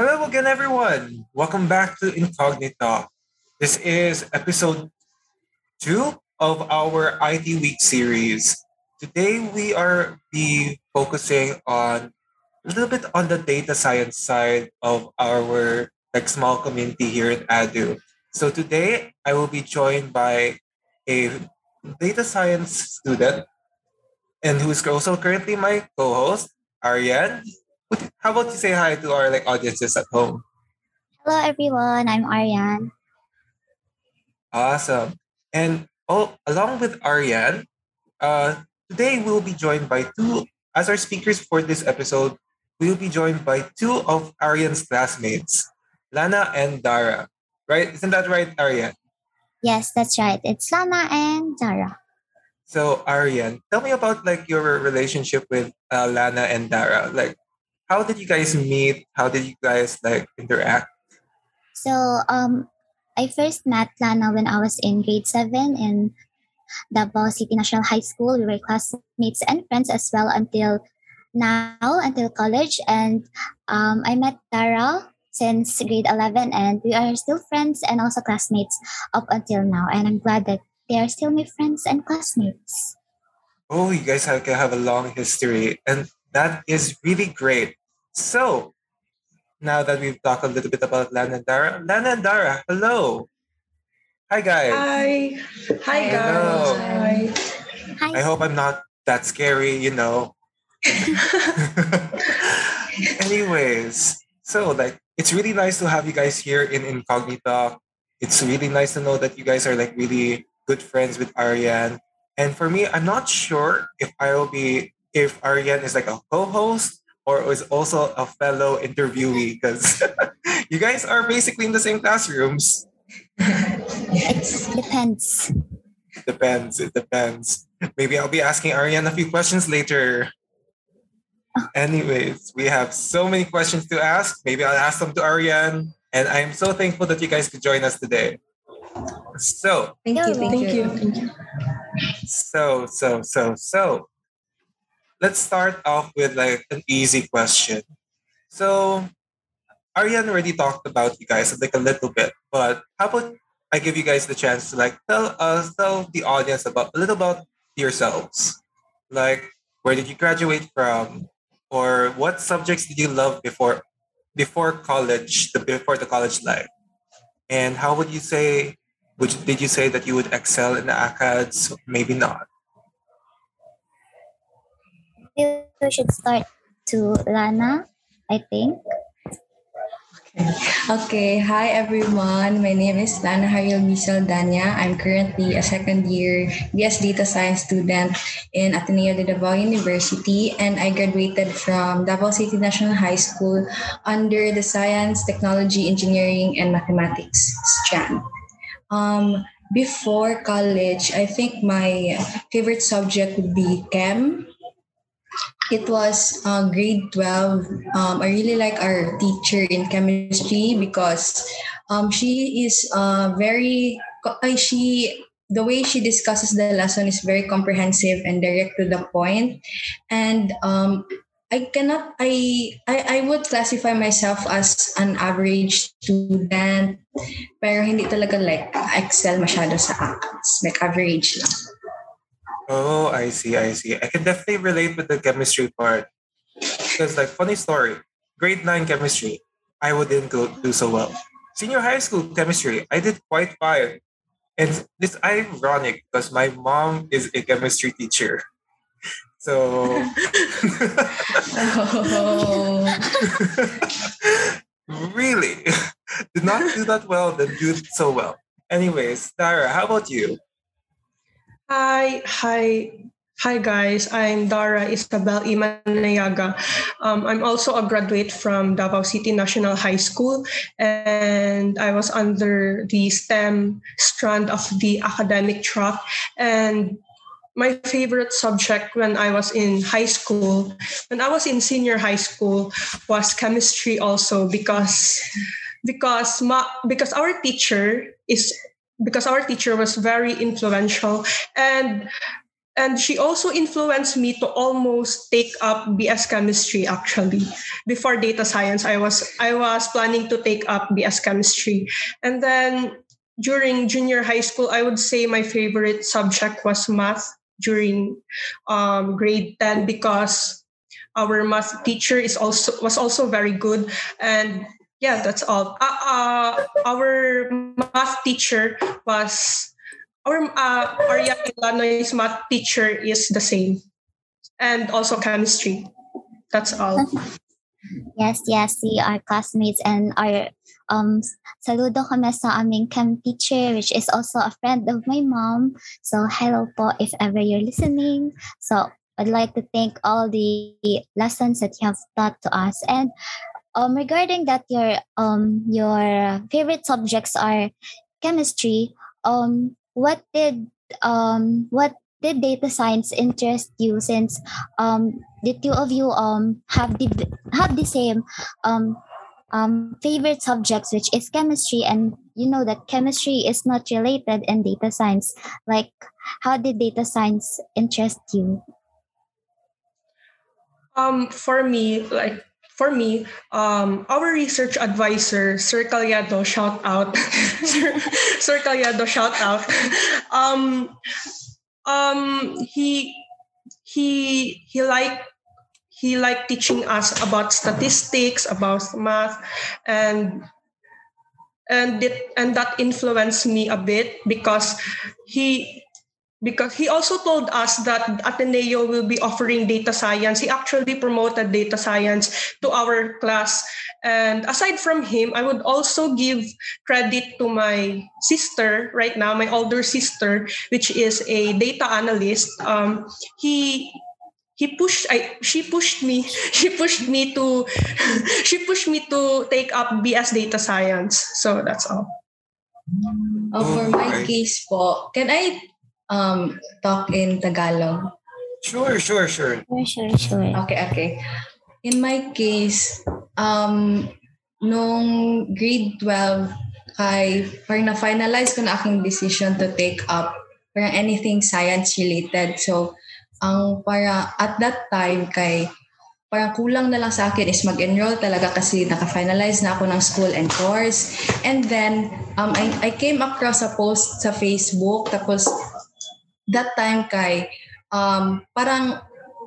Hello again, everyone. Welcome back to Incognito. This is episode two of our IT Week series. Today, we are be focusing on a little bit on the data science side of our like small community here at ADU. So today, I will be joined by a data science student and who's also currently my co-host, Ariane. How about you say hi to our like audiences at home? Hello everyone, I'm Ariane. Awesome. And oh, along with Ariane, uh, today we'll be joined by two as our speakers for this episode. We'll be joined by two of Ariane's classmates, Lana and Dara. Right? Isn't that right, Ariane? Yes, that's right. It's Lana and Dara. So, Ariane, tell me about like your relationship with uh, Lana and Dara. Like, how did you guys meet? How did you guys like interact? So, um, I first met Lana when I was in grade seven in Davao City National High School. We were classmates and friends as well until now, until college. And um, I met Dara since grade 11 and we are still friends and also classmates up until now. And I'm glad that they are still my friends and classmates. Oh, you guys have, have a long history, and that is really great. So, now that we've talked a little bit about Lana and Dara, Lana and Dara, hello. Hi, guys. Hi. Hi, Hello. guys. Hi. Hi. I hope I'm not that scary, you know. Anyways, so like it's really nice to have you guys here in Incognito. It's really nice to know that you guys are like really good friends with Ariane. And for me, I'm not sure if I will be if Ariane is like a co-host or is also a fellow interviewee because you guys are basically in the same classrooms. It depends. Depends. It depends. Maybe I'll be asking Ariane a few questions later. Anyways, we have so many questions to ask. Maybe I'll ask them to Ariane. And I'm so thankful that you guys could join us today. So, Thank you. Thank Thank you. Thank you. so, so, so, so. Let's start off with like an easy question. So, Ariane already talked about you guys like a little bit, but how about I give you guys the chance to like tell us, tell the audience about a little about yourselves. Like, where did you graduate from, or what subjects did you love before before college, the before the college life, and how would you say? Would you, did you say that you would excel in the acads? Maybe not. We should start to Lana, I think. Okay. Okay. Hi, everyone. My name is Lana Hariel Misel Danya. I'm currently a second year BS Data Science student in Ateneo de Davao University, and I graduated from Davao City National High School under the Science, Technology, Engineering, and Mathematics strand. Um, before college, I think my favorite subject would be chem it was uh, grade 12 um, i really like our teacher in chemistry because um, she is uh, very uh, she the way she discusses the lesson is very comprehensive and direct to the point. And um, I cannot I, I I would classify myself as an average student pero hindi talaga like excel masyado sa accounts like average lang. Oh, I see, I see. I can definitely relate with the chemistry part. Because like funny story, grade nine chemistry, I wouldn't go do so well. Senior high school chemistry, I did quite fine. And it's ironic because my mom is a chemistry teacher. So Oh. really did not do that well, then do so well. Anyways, Dara, how about you? Hi, hi, hi, guys. I'm Dara Isabel Imanayaga. Um, I'm also a graduate from Davao City National High School, and I was under the STEM strand of the academic track. And my favorite subject when I was in high school, when I was in senior high school, was chemistry also because because ma, because our teacher is because our teacher was very influential and and she also influenced me to almost take up BS chemistry actually. Before data science, I was I was planning to take up BS chemistry. And then during junior high school, I would say my favorite subject was math during um, grade 10 because our math teacher is also was also very good and yeah that's all uh, uh, our math teacher was our uh, Arya Ilanoy's math teacher is the same and also chemistry that's all yes yes we are classmates and our um, saludo kami sa aming chem teacher, which is also a friend of my mom. So, hello po if ever you're listening. So, I'd like to thank all the lessons that you have taught to us. And um, regarding that, your um your favorite subjects are chemistry. Um, what did um what did data science interest you since um the two of you um have the have the same um um, favorite subjects, which is chemistry, and you know that chemistry is not related in data science. Like, how did data science interest you? Um, for me, like for me, um, our research advisor, Sir Calyado, shout out, Sir, Sir shout out. Um, um, he he he liked he liked teaching us about statistics, about math, and and it, and that influenced me a bit because he because he also told us that Ateneo will be offering data science. He actually promoted data science to our class. And aside from him, I would also give credit to my sister right now, my older sister, which is a data analyst. Um, he he pushed I she pushed me she pushed me to she pushed me to take up BS data science. So that's all. Oh, for my case po, can I um talk in Tagalog? Sure, sure, sure. Sure, sure, sure. Okay, okay. In my case, um, nung grade 12, kay, parang na-finalize ko na aking decision to take up parang anything science related. So, ang para at that time kay parang kulang na lang sa akin is mag-enroll talaga kasi naka-finalize na ako ng school and course. And then, um, I, I came across a post sa Facebook tapos that time kay um, parang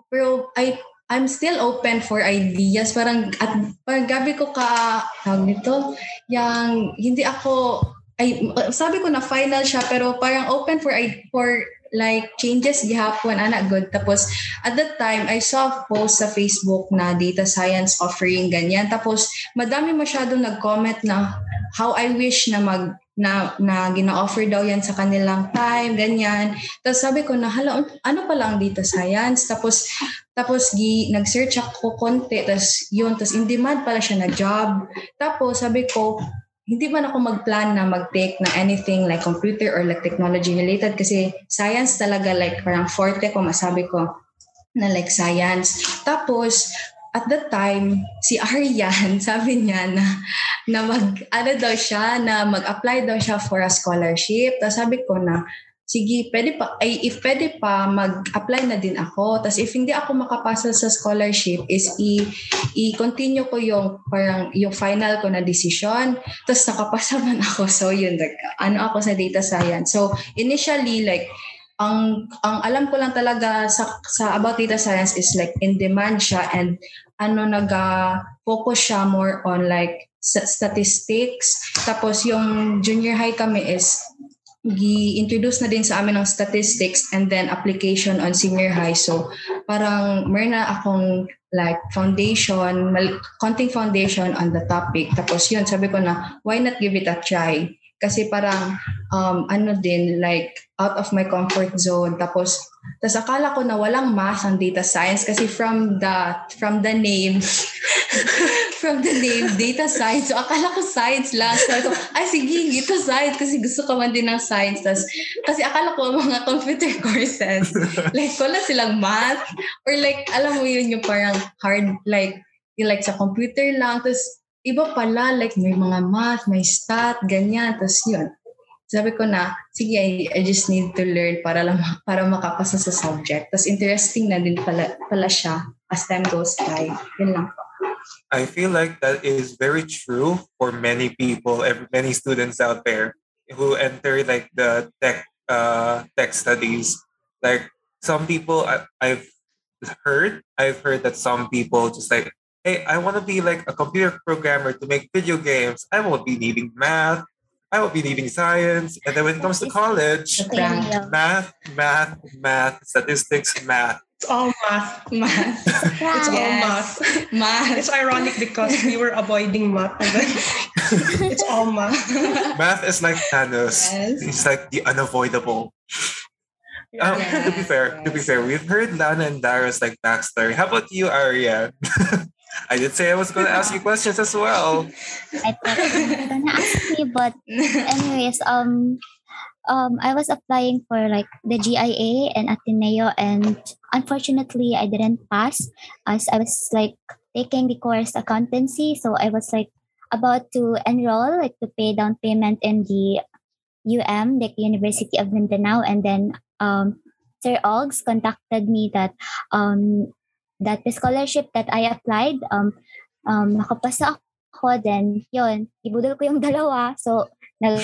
pero I I'm still open for ideas. Parang, at parang gabi ko ka, tawag nito, yung hindi ako, ay, sabi ko na final siya, pero parang open for, for like changes gihapon ana good tapos at that time I saw post sa Facebook na data science offering ganyan tapos madami masyado nag-comment na how I wish na mag na na gina-offer daw yan sa kanilang time ganyan. Tapos sabi ko na hala ano pa lang data science? Tapos tapos gi nag-search ako konti tapos yun tapos in demand pala siya na job. Tapos sabi ko hindi man ako mag-plan na mag-take na anything like computer or like technology related kasi science talaga like parang forte ko masabi ko na like science. Tapos at that time, si Aryan, sabi niya na, na mag, ano daw siya, na mag-apply daw siya for a scholarship. Tapos sabi ko na, sige, pwede pa, ay, if pwede pa, mag-apply na din ako. Tapos if hindi ako makapasa sa scholarship, is i, i-continue ko yung, parang, yung final ko na decision. Tapos nakapasa man ako. So yun, like, ano ako sa data science. So initially, like, ang ang alam ko lang talaga sa sa about data science is like in demand siya and ano naga focus siya more on like statistics tapos yung junior high kami is gi-introduce na din sa amin ng statistics and then application on senior high. So, parang meron na akong like foundation, mal- konting foundation on the topic. Tapos yun, sabi ko na, why not give it a try? Kasi parang, um, ano din, like, out of my comfort zone. Tapos, tapos akala ko na walang math ang data science kasi from the, from the name, from the name, data science. So, akala ko science lang. So, ako, ay, sige, dito science kasi gusto ko man din ng science. Tas, kasi akala ko mga computer courses, like, wala silang math. Or like, alam mo yun yung parang hard, like, yung like sa computer lang. Tapos, iba pala, like, may mga math, may stat, ganyan. Tapos, yun. sabi ko na, sige, I, I just need to learn para lang, para makapasa sa subject. Tapos interesting na din pala, pala siya as time goes by. Yun lang po. I feel like that is very true for many people, many students out there who enter like the tech uh, tech studies. Like some people I, I've heard, I've heard that some people just like, hey, I want to be like a computer programmer to make video games. I won't be needing math. I won't be needing science. And then when it comes to college, Same. math, math, math, statistics, math. It's all math. Math. It's all math. Math. It's ironic because we were avoiding math and then it's all math. Math is like Thanos. Yes. It's like the unavoidable. Um, to be fair, to be fair, we've heard Lana and Dara's like backstory. How about you, Arya? I did say I was going to ask you questions as well. I thought you were gonna ask me, but anyways, um, um, I was applying for like the GIA and Ateneo, and unfortunately, I didn't pass as I was like taking the course accountancy. So I was like about to enroll, like to pay down payment in the UM, like University of Mindanao, and then um, Sir Oggs contacted me that um that scholarship that I applied um um nakapasa ako then yun ibudol ko yung dalawa so nag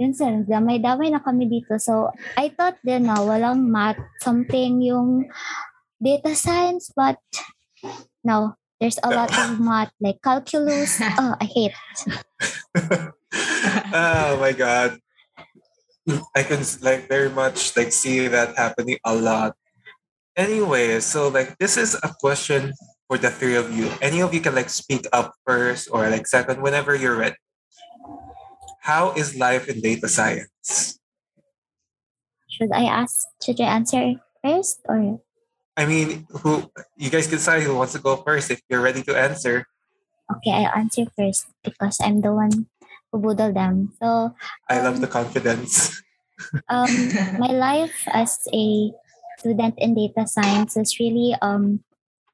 yun sir damay-damay na kami dito so I thought din na walang math something yung data science but no there's a lot of math like calculus oh I hate oh my god. I can like very much like see that happening a lot. Anyway, so like this is a question for the three of you. Any of you can like speak up first or like second whenever you're ready. How is life in data science? should I ask should I answer first or I mean, who you guys can decide who wants to go first if you're ready to answer. okay I'll answer first because I'm the one who budol them so I love Um, the confidence. um, my life as a student in data science is really um,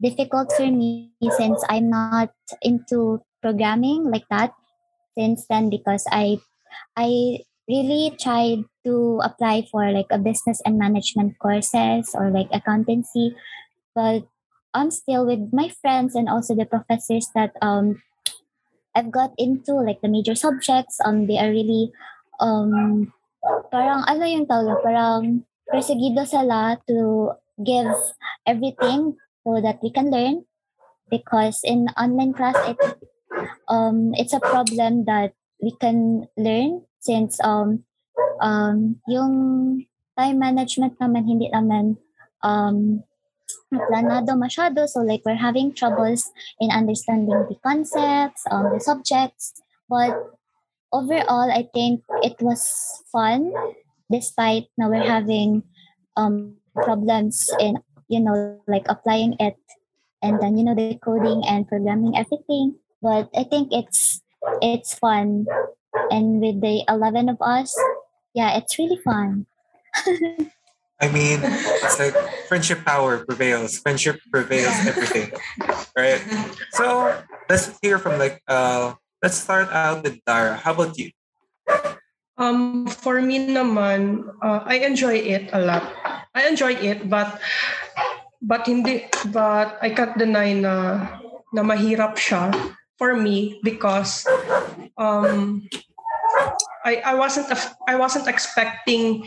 difficult for me since I'm not into programming like that since then because I I really tried to apply for like a business and management courses or like accountancy but I'm still with my friends and also the professors that um I've got into like the major subjects. Um they are really um parang ano yung tawag? Parang perseguido sila to give everything so that we can learn. Because in online class it um it's a problem that we can learn since um um yung time management naman hindi naman um planado masyado. So like we're having troubles in understanding the concepts um the subjects. But overall I think it was fun despite now we're having um problems in you know like applying it and then you know the coding and programming everything but i think it's it's fun and with the 11 of us yeah it's really fun I mean, it's like friendship power prevails. Friendship prevails everything, right? So let's hear from like uh let's start out with Dara. How about you? Um, for me naman, uh, I enjoy it a lot. I enjoy it, but but hindi but I can't deny na na mahirap siya for me because um I I wasn't I wasn't expecting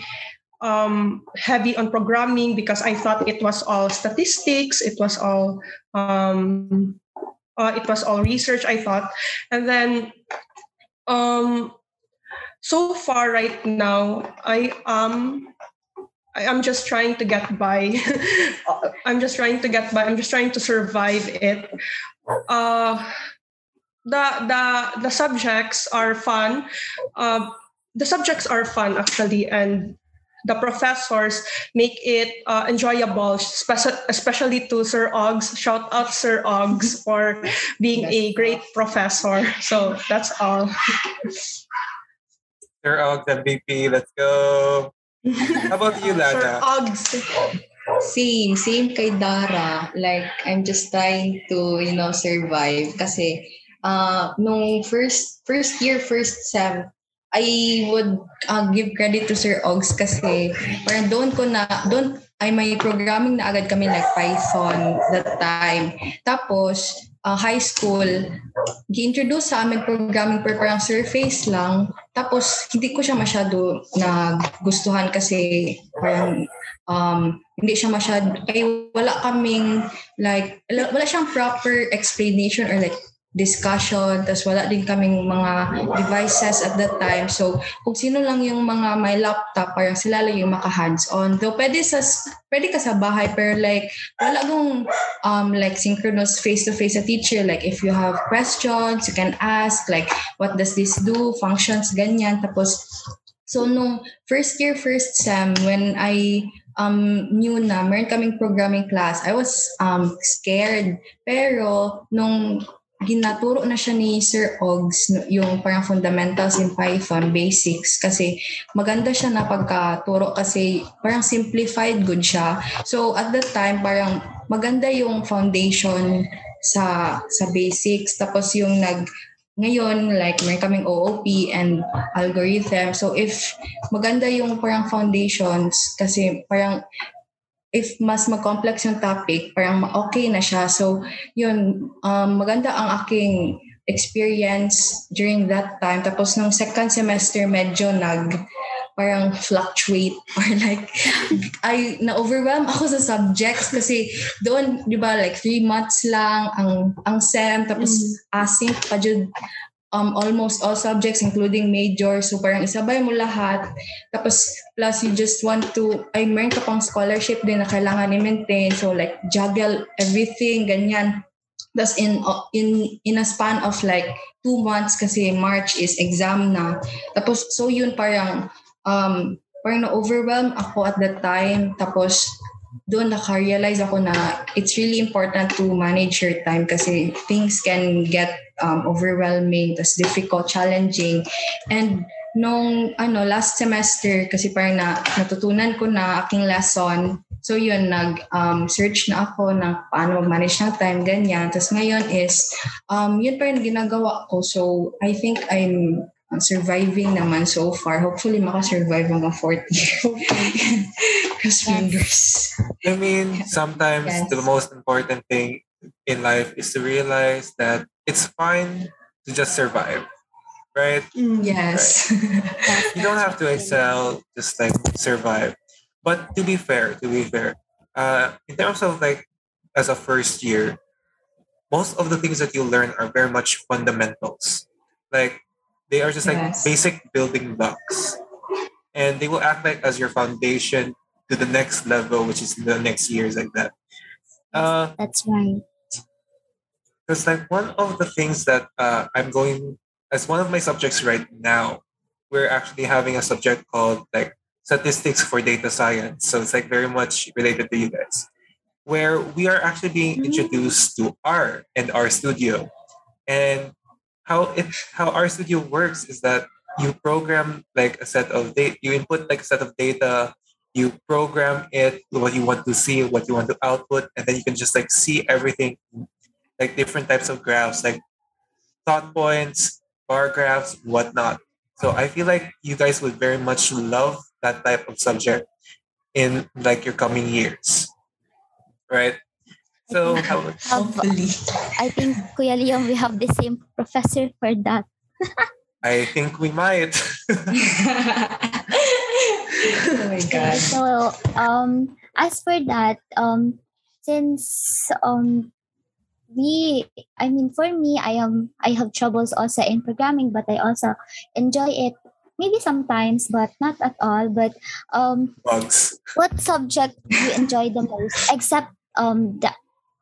um heavy on programming because I thought it was all statistics, it was all um uh, it was all research I thought and then um so far right now i am i am just trying to get by i'm just trying to get by i'm just trying to survive it uh the the the subjects are fun uh, the subjects are fun actually and the professors make it uh, enjoyable, speci- especially to Sir Oggs. Shout out Sir Oggs for being a great professor. So that's all. Sir Oggs MVP, let's go. How about you, Sir Lana? Oggs. Same, same kay Dara. Like, I'm just trying to, you know, survive. Kasi, uh, nung first, first year, first sem, I would uh, give credit to Sir Ogs kasi parang doon ko na, doon ay may programming na agad kami like Python that time. Tapos, uh, high school, gi-introduce sa amin programming pero parang surface lang. Tapos, hindi ko siya masyado nagustuhan kasi parang um, hindi siya masyado, ay wala kaming like, wala siyang proper explanation or like discussion, tapos wala din kaming mga devices at that time. So, kung sino lang yung mga may laptop, parang sila lang yung maka hands-on. Though, pwede, sa, pwede ka sa bahay, pero like, wala kong um, like synchronous face-to-face sa teacher. Like, if you have questions, you can ask, like, what does this do? Functions, ganyan. Tapos, so nung first year, first sem, when I um, knew na meron kaming programming class, I was um, scared. Pero, nung ginaturo na siya ni Sir Ogs yung parang fundamentals in Python, basics, kasi maganda siya na pagkaturo kasi parang simplified good siya. So at that time, parang maganda yung foundation sa sa basics. Tapos yung nag ngayon, like, may kaming OOP and algorithm. So, if maganda yung parang foundations, kasi parang if mas mag-complex yung topic, parang okay na siya. So, yun, um, maganda ang aking experience during that time. Tapos nung second semester, medyo nag parang fluctuate or like I na-overwhelm ako sa subjects kasi doon 'di ba like three months lang ang ang sem tapos mm. async pa jud um, almost all subjects including major. So parang isabay mo lahat. Tapos plus you just want to, ay meron ka pang scholarship din na kailangan i-maintain. So like juggle everything, ganyan. Tapos in, in, in a span of like two months kasi March is exam na. Tapos so yun parang, um, parang na-overwhelm ako at that time. Tapos doon naka-realize ako na it's really important to manage your time kasi things can get um, overwhelming, tas difficult, challenging. And nung ano last semester kasi parang na natutunan ko na aking lesson. So yun nag um, search na ako ng paano mag-manage ng time ganyan. Tapos ngayon is um, yun pa rin ginagawa ko. So I think I'm surviving naman so far. Hopefully, maka-survive hanggang 40 year. Cross fingers. I mean, sometimes yes. the most important thing in life is to realize that it's fine to just survive. Right? Mm, yes. Right. you don't have to excel, just like survive. But to be fair, to be fair, uh, in terms of like as a first year, most of the things that you learn are very much fundamentals. Like they are just like yes. basic building blocks. And they will act like as your foundation to the next level, which is the next years like that. Uh, That's right. Because like one of the things that uh, I'm going as one of my subjects right now, we're actually having a subject called like statistics for data science. So it's like very much related to you guys, where we are actually being mm. introduced to R and R Studio, and how it how RStudio works is that you program like a set of data, you input like a set of data, you program it what you want to see, what you want to output, and then you can just like see everything, like different types of graphs, like thought points, bar graphs, whatnot. So I feel like you guys would very much love that type of subject in like your coming years, right? So hopefully. I think Kuya Liam, we have the same professor for that. I think we might. oh my god. So um as for that, um since um we I mean for me I am I have troubles also in programming but I also enjoy it maybe sometimes but not at all but um bugs what subject do you enjoy the most except um the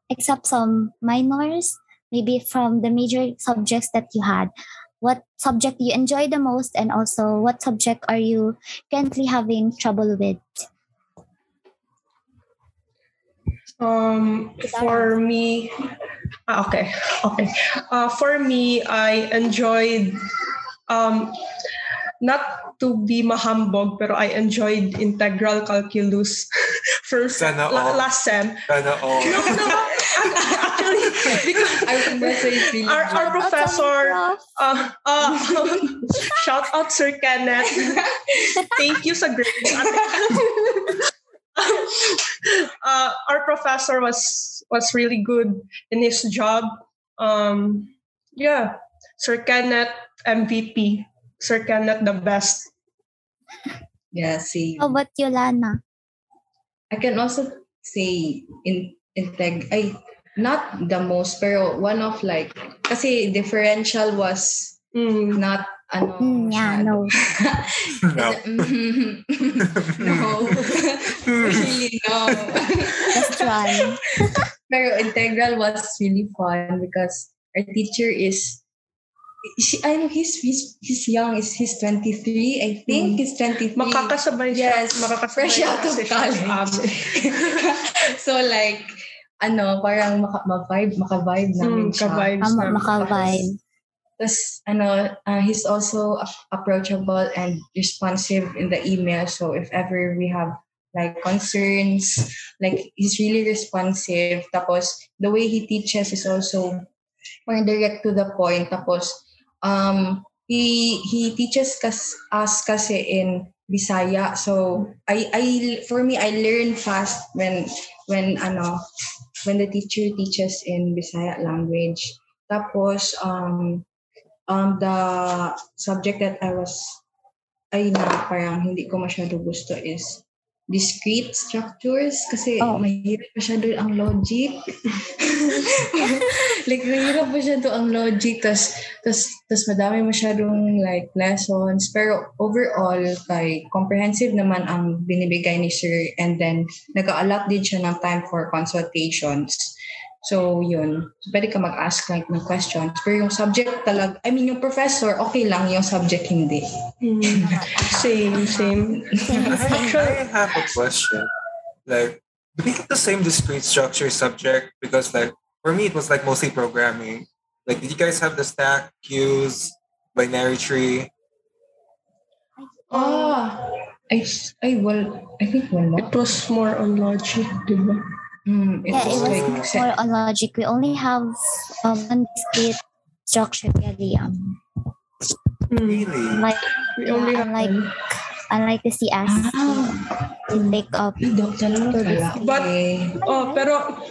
except some minors, maybe from the major subjects that you had. What subject you enjoy the most, and also what subject are you currently having trouble with? Um, for me, ah, okay, okay. Uh, for me, I enjoyed um, not to be mahambog, pero I enjoyed integral calculus first Sana la- last sem. Sana all. No, no. Actually, because I would not say it's really our, our professor, uh, uh, shout out Sir Kenneth. Thank you sa grades. uh, our professor was was really good in his job. Um, yeah, Sir Kenneth MVP. Sir Kenneth the best. yeah, see. How about you, Lana? I can also say in integ I not the most pero one of like kasi differential was Mm. not ano Mm, yeah, no. No. no. really no. Just one. Pero integral was really fun because our teacher is she, I know he's, he's he's young. Is he's 23? I think Mm. he's 23. Makakasabay siya. Yes, Makakasabay fresh out of college. so like ano, parang maka, ma-vibe, maka-vibe namin Mm, siya. ka-vibes Um, maka-vibe. Tapos, ano, uh, he's also approachable and responsive in the email. So if ever we have like concerns, like he's really responsive. Tapos, the way he teaches is also more direct to the point. Tapos, um, he he teaches kas, us kasi in Bisaya. So, I I for me I learn fast when when ano when the teacher teaches in Bisaya language. Tapos um um the subject that I was ay na parang hindi ko masyado gusto is discrete structures kasi Oh. mahirap masyado ang logic. like mahirap masyado ang logic tas tas tas madami masyadong like lessons pero overall kay comprehensive naman ang binibigay ni sir and then nag-allot din siya ng time for consultations. So, yun. So, pwede ka mag-ask like ng questions. Pero yung subject talag, I mean, yung professor, okay lang. Yung subject, hindi. Mm. Same, same. I, I have a question. Like, do we get the same discrete structure subject? Because like for me, it was like mostly programming. Like, did you guys have the stack, queues, binary tree? Ah! I, I, well, I think wala. It was more on logic, di ba? Mm, it Yeah, was it like, was more on logic. We only have um, one discrete structure really. Um, Mm. Really? like We only yeah, have unlike one. unlike the CS, ah, we take up. But-. Oh, pero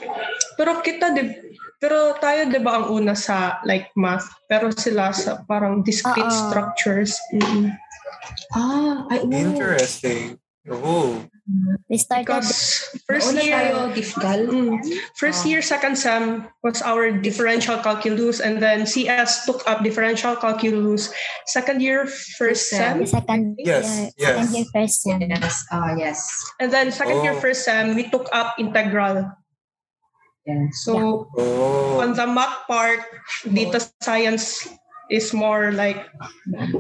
pero kita di pero tayo 'di ba ang una sa like math, pero sila sa parang discrete Oo. structures. Mm-mm. Ah, ay, oo. Interesting. Oh, We started Because first year tayo. Mm. First year, second sem was our differential calculus, and then CS took up differential calculus. Second year, first First sem. second Yes, year, yes. second year first sem. Yes, ah, yes. and then second year, Oh. first sem, we took up integral. Yes. So oh. on the math part, data science is more like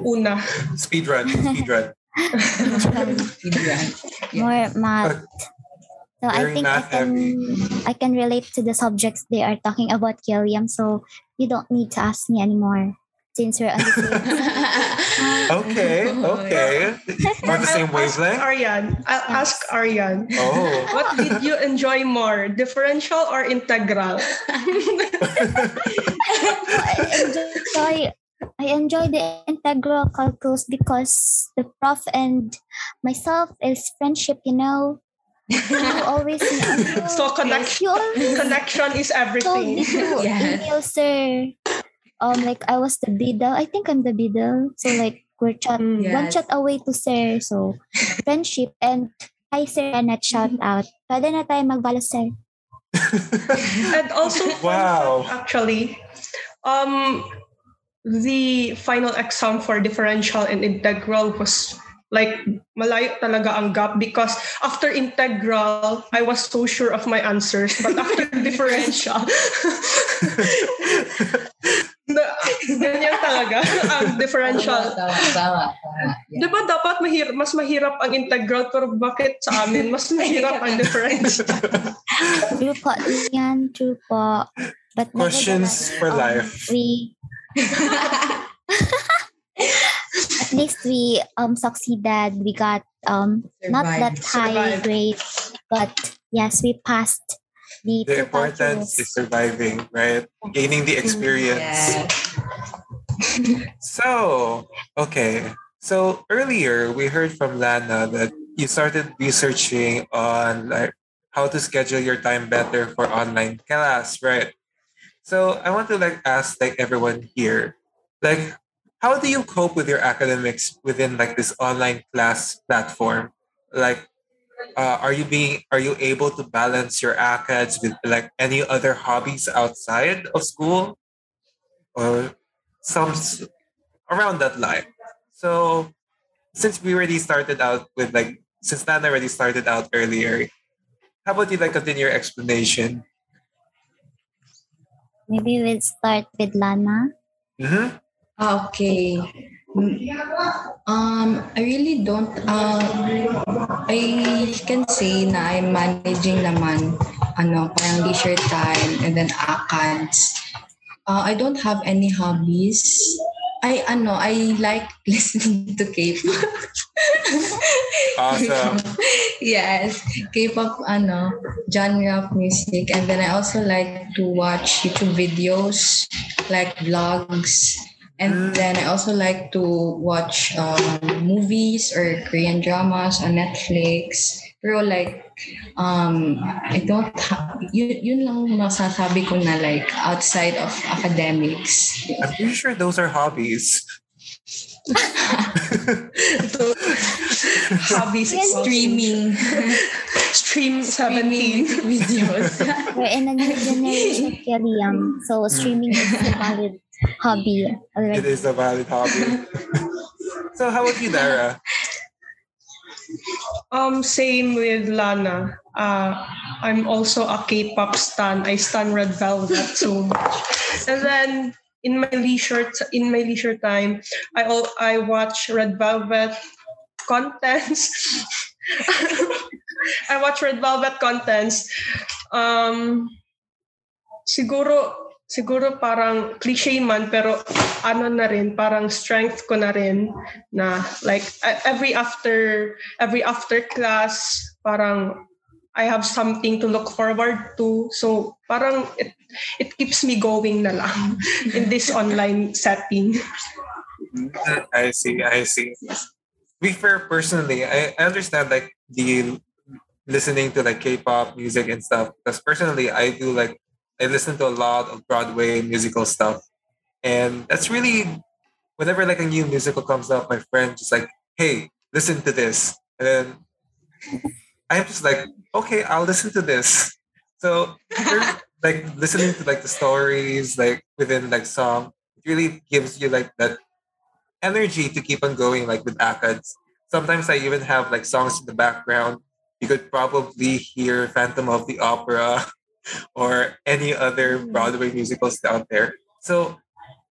una. Speed run, speed run. More math. So I think I can heavy. I can relate to the subjects they are talking about, Kiliam. So you don't need to ask me anymore since we're on the same. Okay, okay. Oh, on the same I'll wavelength? Aryan. I'll Yes. ask Aryan. Oh. What did you enjoy more, differential or integral? I enjoy I enjoy the integral calculus because the prof and myself is friendship, you know. You always So connection, you always connection is told everything. me to Yes. email sir. Um like I was the biddle. I think I'm the biddle. So like we're chat Mm. one Yes. chat away to sir. So friendship and hi sir and shout out. Pwede na tayo magbalo sir. and also Wow. actually um the final exam for differential and integral was like malayo talaga ang gap because after integral I was so sure of my answers but after differential na, ganyan talaga ang differential Tama, tama, tama. Di ba dapat mahir mas mahirap ang integral pero bakit sa amin mas mahirap ang differential? True po yan, true po. But Questions for um, life. We at least we um succeeded. We got um not that high Survived. grade, but yes, we passed the, The importance is surviving, right? Gaining the experience. Yeah. So, okay. So earlier we heard from Lana that you started researching on like how to schedule your time better for online class, right? So I want to like ask like everyone here, like how do you cope with your academics within like this online class platform? Like uh, are you being are you able to balance your acads with like any other hobbies outside of school? Or some around that line? So since we already started out with like since Nana already started out earlier how about you like continue your explanation Maybe we'll start with Lana. mm-hmm. Ah, Okay. Um, I really don't, uh, I can say na I'm managing naman, ano, parang leisure time and then ACADS. Uh, I don't have any hobbies. I, ano, I like listening to K-pop. Awesome. yes, K-pop, ano, genre of music. And then I also like to watch YouTube videos, like vlogs. And Mm. then I also like to watch um, movies or Korean dramas on Netflix. Pero like, um, I don't have, yun, yun lang masasabi ko na like outside of academics. i'm pretty sure those are hobbies hobbies Yes, Streaming. Stream Streaming 17. videos. We're in a new generation, Liam. So streaming is a valid hobby it already. is a valid hobby so how about you dara Um, same with Lana. Uh, I'm also a K-pop stan. I stan Red Velvet so much. And then in my leisure t- in my leisure time, I al- I watch Red Velvet contents. I watch Red Velvet contents. Um, siguro siguro parang cliche man pero ano na rin parang strength ko na rin na like every after every after class parang I have something to look forward to so parang it it keeps me going na lang in this online setting I see, I see. Be fair, personally, I, I understand like the listening to like K-pop music and stuff. Because personally, I do like I listen to a lot of Broadway musical stuff, and that's really whenever like a new musical comes up, my friend just like, "Hey, listen to this," and then I'm just like, "Okay, I'll listen to this." So like listening to like the stories like within like song it really gives you like that energy to keep on going like with ACADS. Sometimes I even have like songs in the background. You could probably hear Phantom of the Opera or any other Broadway musicals out there. So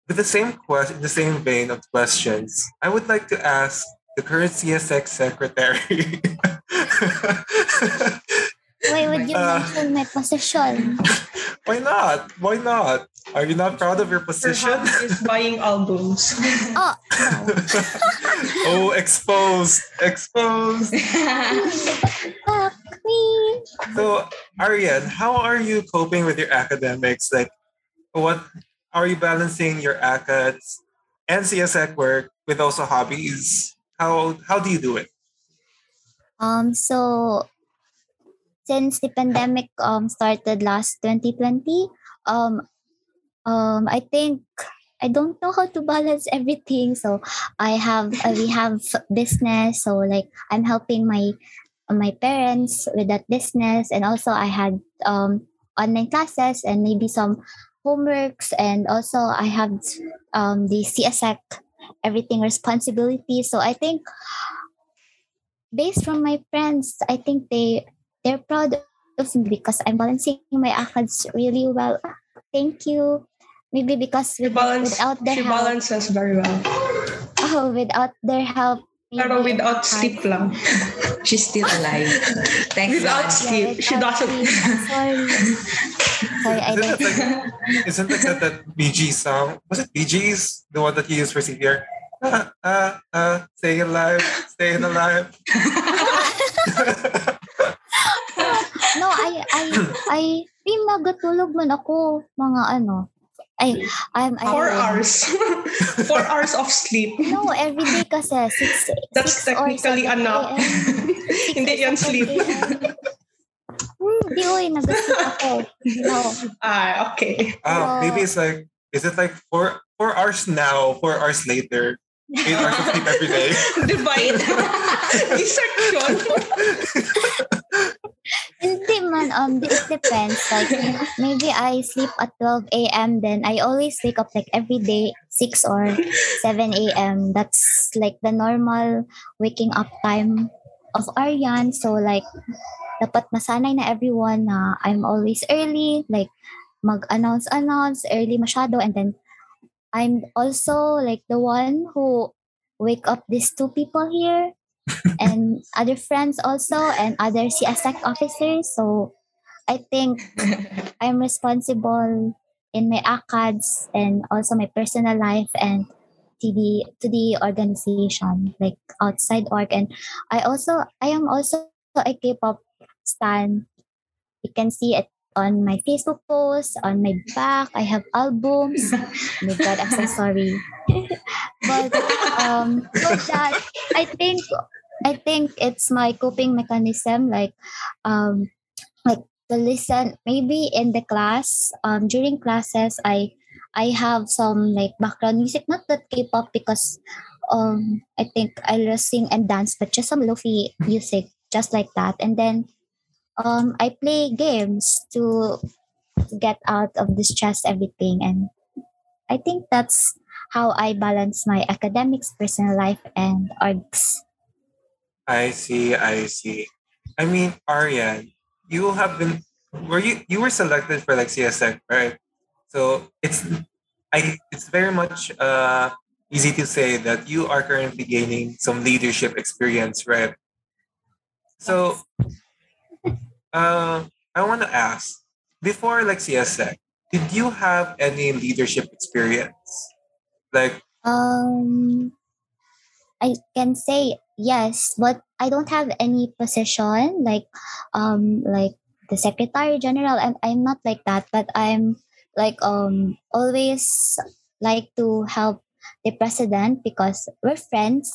with the same question, the same vein of questions, I would like to ask the current CSEC secretary. Why would you Uh, mention my position? Why not? Why not? Are you not proud of your position? Perhaps is buying albums Oh, no. oh, exposed, exposed. Fuck me. So, Arian, how are you coping with your academics? Like, what are you balancing your ACADS and CSEC work with also hobbies? How how do you do it? Um, so since the pandemic um started last 2020, um, um, I think I don't know how to balance everything. So I have uh, we have business. So like I'm helping my my parents with that business, and also I had um online classes and maybe some homeworks, and also I have um the CSEC everything responsibility. So I think based from my friends, I think they they're proud of me because I'm balancing my ACADS really well. Thank you. Maybe because she, with, balance, without their she help, balances very well oh, without their help, pero without ACADS- sleep lang She's still alive. Thanks, Without God. sleep. Yeah, she doesn't sleep. Sorry. Sorry, I Isn't don't. like isn't like that, that Bee Gees song? Was it Bee Gees' the one that you used for CPR? Ah, ah, ah, staying alive, staying alive. no, I, I, I, di nagatulog man ako, mga ano, ay, I'm, I, Four hours. Four hours of sleep. No, every day kasi, six, That's six or technically enough. Hindi yan sleep. Hmm, di oy, nag-sleep ako. No. Ah, okay. Ah, Oh. maybe it's like, is it like four four hours now, four hours later, eight hours of sleep every day? Divide. Dissection. Hindi man, um, it depends. Like, maybe I sleep at 12 a.m. Then I always wake up like every day, 6 or 7 a.m. That's like the normal waking up time of Aryan. So like, dapat masanay na everyone na I'm always early. Like, mag-announce-announce early masyado. And then, I'm also like the one who wake up these two people here and other friends also and other CSEC officers. So I think I'm responsible in my ACADS and also my personal life and to the to the organization like outside work and I also I am also a K-pop stan. You can see it on my Facebook post, on my back. I have albums. oh my god, I'm so sorry. but um so that I think I think it's my coping mechanism, like um like to listen maybe in the class, um during classes I I have some like background music, not that K-pop because um I think I just sing and dance, but just some lofi music, just like that. And then um I play games to, get out of the stress, everything. And I think that's how I balance my academics, personal life, and arts. I see, I see. I mean, Aryan, you have been were you you were selected for like CSEC, right? So it's I it's very much uh easy to say that you are currently gaining some leadership experience, right? So uh I want to ask before like CSEC, did you have any leadership experience? Like Um, I can say yes, but I don't have any position like um like the secretary general. I'm I'm not like that, but I'm like um always like to help the president because we're friends,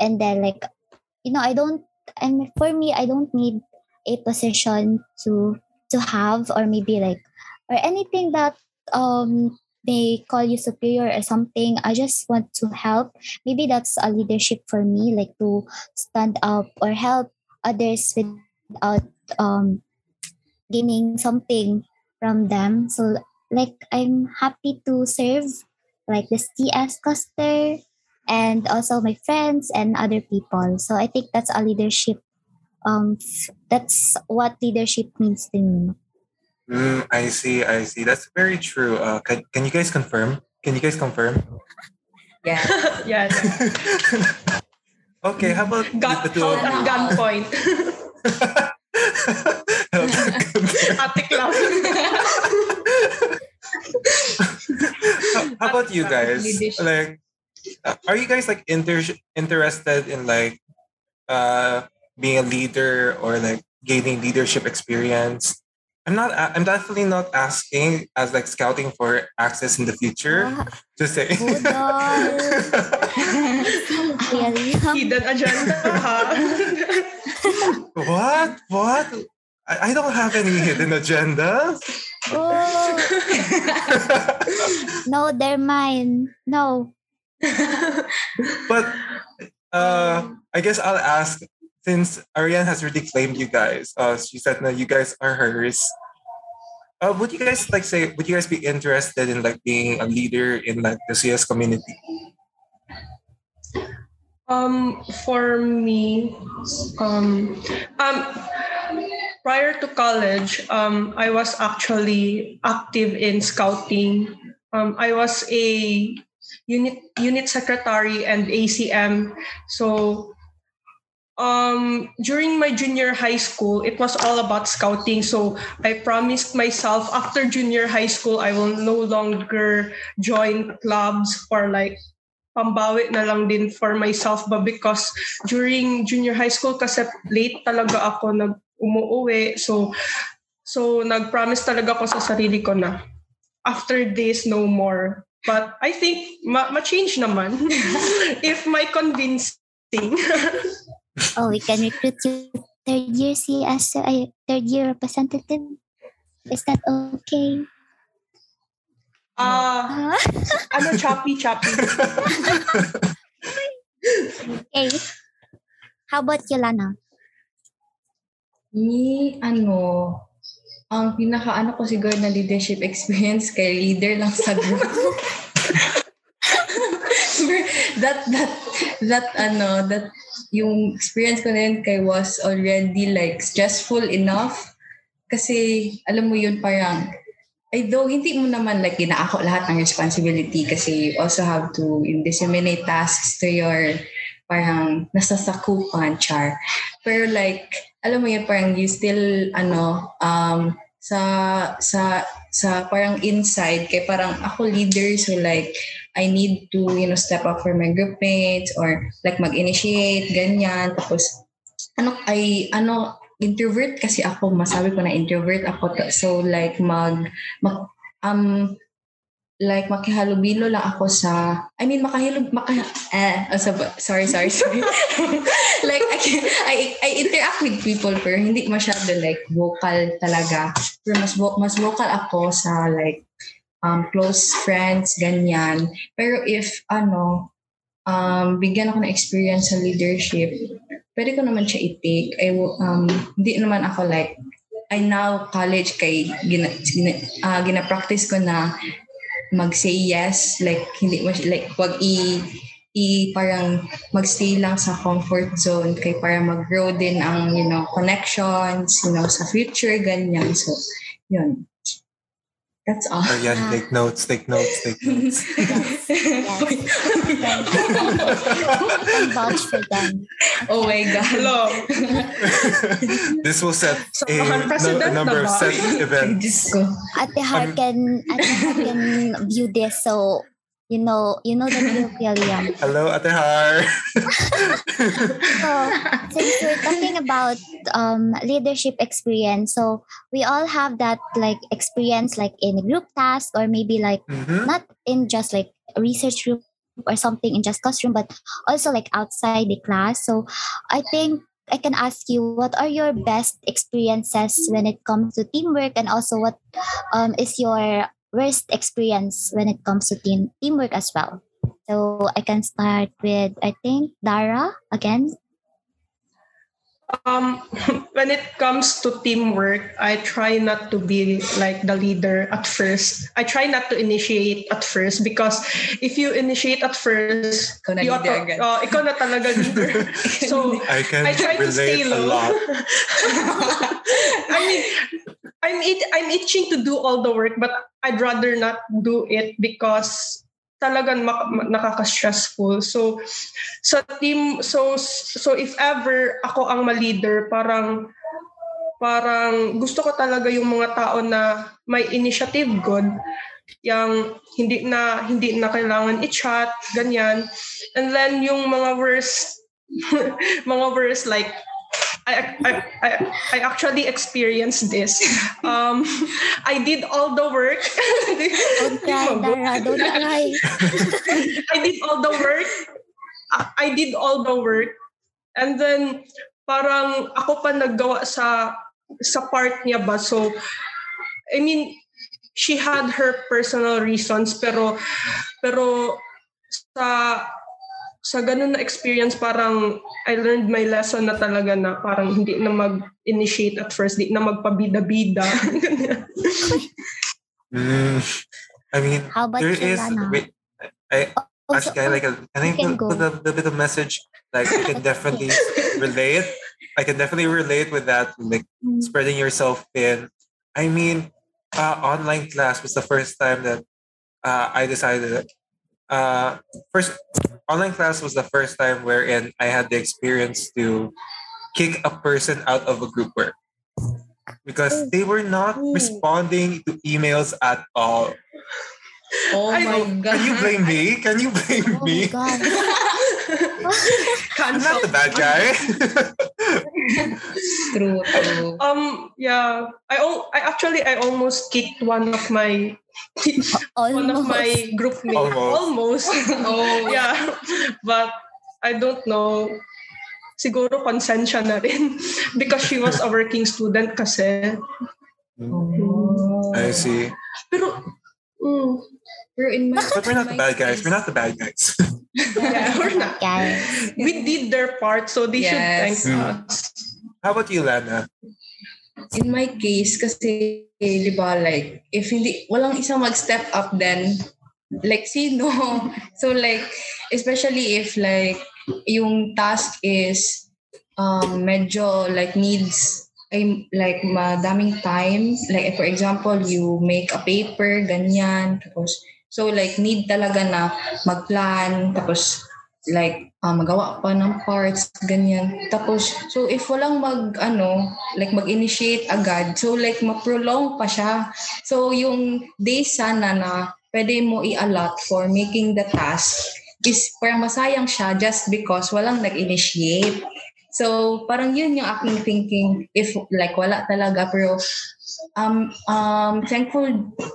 and then like you know I don't and for me I don't need a position to to have or maybe like or anything that um they call you superior or something i just want to help. Maybe that's a leadership for me like to stand up or help others without um gaining something from them. So like i'm happy to serve like the cs cluster and also my friends and other people. So i think that's a leadership um that's what leadership means to me Mm, I see, I see. That's very true. Uh, can, can you guys confirm? Can you guys confirm? Yeah. yeah. okay, how about Got the two of you? gunpoint. Atik lang. how, how about you guys? Like, uh, are you guys like inter- interested in like uh being a leader or like gaining leadership experience? I'm not. a- I'm definitely not asking as like scouting for access in the future. Ah, Just say. Budol. really Hidden agenda, ha? what? What? I, I don't have any hidden agendas. oh no they're mine no But uh, I guess I'll ask since Ariane has already claimed you guys. Uh, she said no, you guys are hers. Uh, would you guys like say? Would you guys be interested in like being a leader in like the CS community? Um, for me, um, um, prior to college, um, I was actually active in scouting. Um, I was a unit unit secretary and ACM. So, um, during my junior high school, it was all about scouting. So I promised myself after junior high school, I will no longer join clubs for like pambawi na lang din for myself ba because during junior high school kasi late talaga ako nag umuwi so So, nag-promise talaga ako sa sarili ko na after this, no more. But I think ma- ma-change naman if my convincing. Oh, we can recruit you third year C as a third year representative. Is that okay? Ah, Ah, ano choppy choppy. okay. How about you, Lana? Ni, ano, ang pinaka ano ko siguro na leadership experience kay leader lang sa group. that, that, that, ano, that, yung experience ko na kay was already like stressful enough. Kasi, alam mo yun, parang, ay though hindi mo naman like ginaako lahat ng responsibility kasi you also have to disseminate tasks to your parang nasasakupan char. Pero like, alam mo yun, parang you still, ano, um, sa, sa, sa parang inside, kay parang ako leader, so like, I need to, you know, step up for my group mates or like mag-initiate, ganyan. Tapos, ano, ay, ano, introvert kasi ako, masabi ko na introvert ako. So like, mag, mag um, like makihalubilo lang ako sa I mean makahilub maka eh so- sorry sorry sorry like I, can- I I interact with people pero hindi masyado like vocal talaga pero mas mas vocal ako sa like um close friends ganyan. Pero if ano um bigyan ako ng experience sa leadership pwede ko naman siya i-take. I um hindi naman ako like I now college kay gina, gina, ah, gina-practice ko na mag-say yes like hindi mo like wag i i parang magstay lang sa comfort zone kay para mag-grow din ang you know connections you know sa future ganyan. So yun that's oh, all Arian, take notes, take notes, take notes. I can vouch for them. oh my god Hello. this will set So, a, baka no- president a number na of ba? set events. Diyos ko. Ate Har can Ate Har can view this so you know you know the real William. Hello, Ate Har. So since we're talking about um leadership experience, so we all have that like experience like in a group task or maybe like Mhm. not in just like research group or something in just classroom, but also like outside the class. So I think I can ask you what are your best experiences when it comes to teamwork and also what um, is your worst experience when it comes to team teamwork as well. So I can start with I think Dara again. Um, when it comes to teamwork, I try not to be like the leader at first. I try not to initiate at first because if you initiate at first, Ikaw na you leader auto- agad. uh, ikaw na talaga leader. so, I can I try to stay relate a low. lot. I mean, I'm it, I'm itching to do all the work, but I'd rather not do it because talagang mak- ma- nakaka-stressful. So sa team, so so if ever ako ang ma-leader, parang parang gusto ko talaga yung mga tao na may initiative good yung hindi na hindi na kailangan i-chat ganyan and then yung mga worst mga worst like I, I, I, I actually experienced this. Um, I did all the work. Don't cry, Dara. Don't cry. I did all the work. I- I did all the work. And then, parang ako pa naggawa sa sa part niya ba. So, I mean, she had her personal reasons pero pero sa sa ganun na experience parang I learned my lesson na talaga na parang hindi na mag-initiate at first, hindi na magpabida-bida. Mm, I mean, How about there you, is. Lana? Wait, I Also, actually I like. a- I think the, the, the bit of message like I can definitely relate. I can definitely relate with that. Like mm, spreading yourself thin. I mean, uh, online class was the first time that uh, I decided that. Uh, first, online class was the first time wherein I had the experience to kick a person out of a group work because they were not responding to emails at all. oh I my know. god Can you blame me? Can you blame oh me? god. I'm not the bad guy. True, true. Um, yeah, I al- I actually I almost kicked one of my one of my group mates. Almost. Almost. Oh, yeah, but I don't know. Siguro konsensya na rin because she was a working student kasi. Oh. I see. Pero, mm, Pero in my, But we're not the bad guys. We're not the bad guys. yeah, we're not. Guys. We did their part, so they should thank Yes. Mm. us. How about you, Lana? In my case, kasi, di ba, like, if hindi, walang isang mag-step up then, like, sino? So, like, especially if, like, yung task is um, medyo, like, needs ay like madaming time like for example you make a paper ganyan tapos so like need talaga na magplan tapos like ah, magawa pa ng parts ganyan. Tapos so if walang mag ano like mag-initiate agad so like ma-prolong pa siya. So yung days sana na pwede mo i-allot for making the task is parang masayang siya just because walang nag-initiate. So, parang yun yung aking thinking if like wala talaga. Pero um um thankful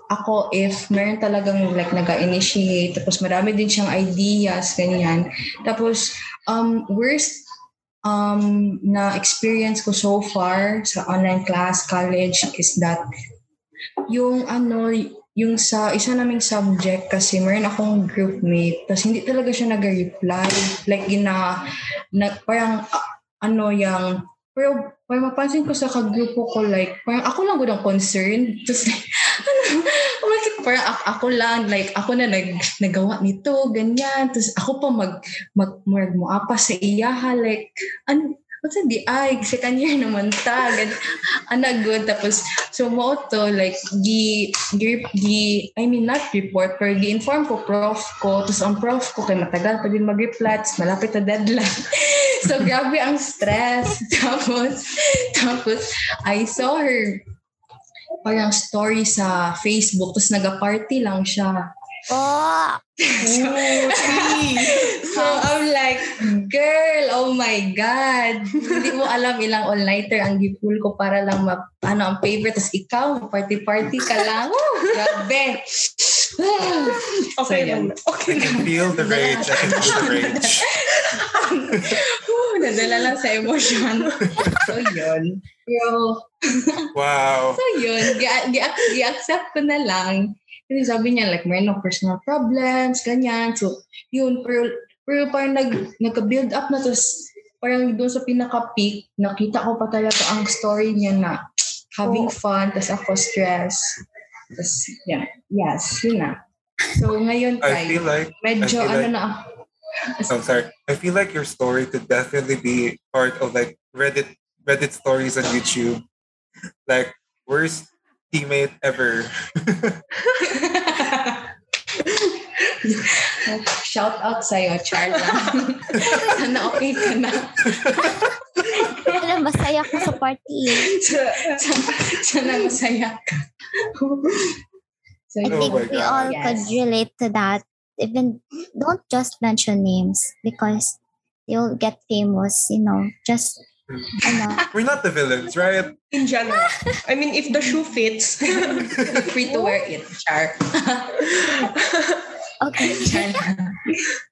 ako if meron talagang like naga-initiate tapos marami din siyang ideas ganyan. Tapos um worst um na experience ko so far sa online class college is that yung ano yung sa isa naming subject kasi meron akong groupmate tapos hindi talaga siya nag-reply like gina na, parang ano yung pero parang mapansin ko sa kagrupo ko like parang ako lang gud ang concerned. Tapos like ano parang ako, lang like ako na nag nagawa nito ganyan. Tapos ako pa mag mag, mag moapa sa iyaha like ano What's di ay second year naman ta gan ana good tapos so mo to like gi, gi, gi I mean not report pero gi inform ko prof ko. Tapos ang prof ko kay matagal pa din mag-reply malapit na deadline so grabe ang stress. Tapos tapos I saw her parang story sa Facebook. Tapos naga-party lang siya Oh, so I'm like, girl, oh my God. Hindi mo alam ilang all-nighter ang gipool ko para lang ma, ano, ang favorite. Tapos ikaw, party-party ka lang. Grabe. Okay So. Okay I can feel the rage. I can feel the rage. Nadala lang sa emosyon. so, yun. Pero, Wow. so yun, gi- gi- gi-accept ko na lang. Kasi sabi niya, like, meron ng personal problems, ganyan. So, yun, pero, pero parang nag, nagka-build up na, tapos parang doon sa pinaka-peak, nakita ko pa talaga ang story niya na having Oh. fun, tapos ako stress. Tapos, yeah, yes, yun na. So, ngayon, I feel like medyo I feel ano like- na, I'm sorry. I feel like your story could definitely be part of like Reddit Reddit stories on YouTube. Like worst teammate ever. Shout out sa'yo, Charla. Sana okay ka na. alam, masaya ko sa party. sana, sana masaya ka. so, I Oh think my we all Yes. could relate to that. Even don't just mention names because you'll get famous, you know. Just ano, We're not the villains, right? In general. I mean, if the shoe fits. free to wear it, Char. okay. Char.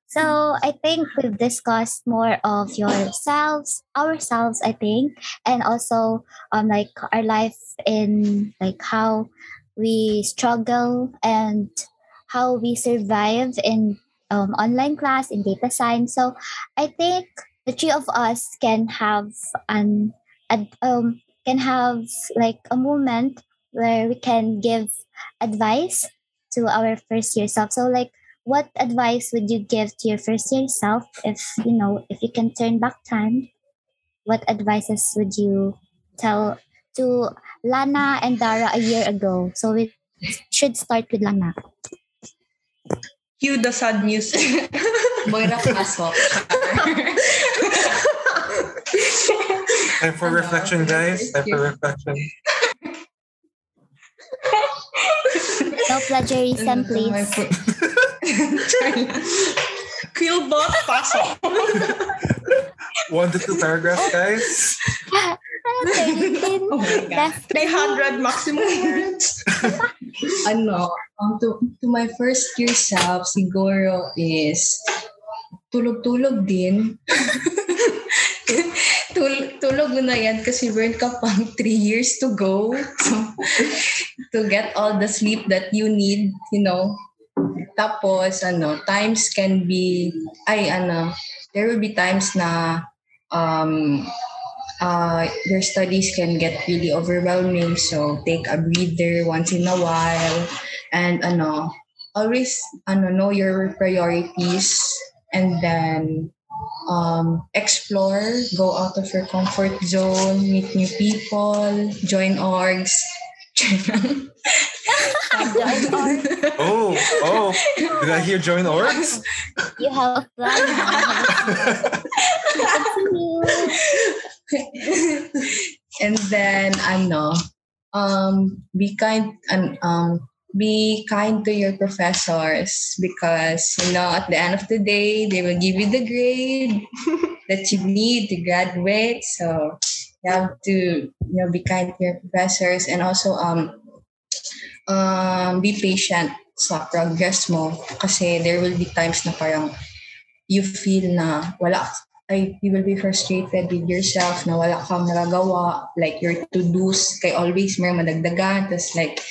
So I think we've discussed more of yourselves, ourselves, I think, and also um like our life in like how we struggle and how we survive in um, online class in data science. So I think the three of us can have an ad, um can have like a moment where we can give advice to our first year self. So like what advice would you give to your first year self if you know if you can turn back time what advices would you tell to lana and dara a year ago so we should start with lana Cue the sad music. Moira pasok. Time for reflection, guys. Time for reflection. no plagiarism please Quillbot, pasok. One to two paragraphs, guys. Oh my God. left 300 maximum words. ano, um, to, to my first year self, siguro is tulog-tulog din. Tul- tulog na yan kasi meron ka pang three years to go. So, to get all the sleep that you need, you know. Tapos, ano, times can be, ay, ano, there will be times na um, uh, your studies can get really overwhelming. So take a breather once in a while, and ano, always ano know your priorities, and then um, explore, go out of your comfort zone, meet new people, join orgs. Join. Oh, oh. Did I hear join orgs? You have a plan. And then ano um be kind and um be kind to your professors because you know at the end of the day they will give you the grade that you need to graduate. So you have to you know be kind to your professors and also um um be patient sa progress mo kasi there will be times na parang you feel na wala ay you will be frustrated with yourself na wala kang nagagawa like your to-dos kay always may madagdagan. Tas like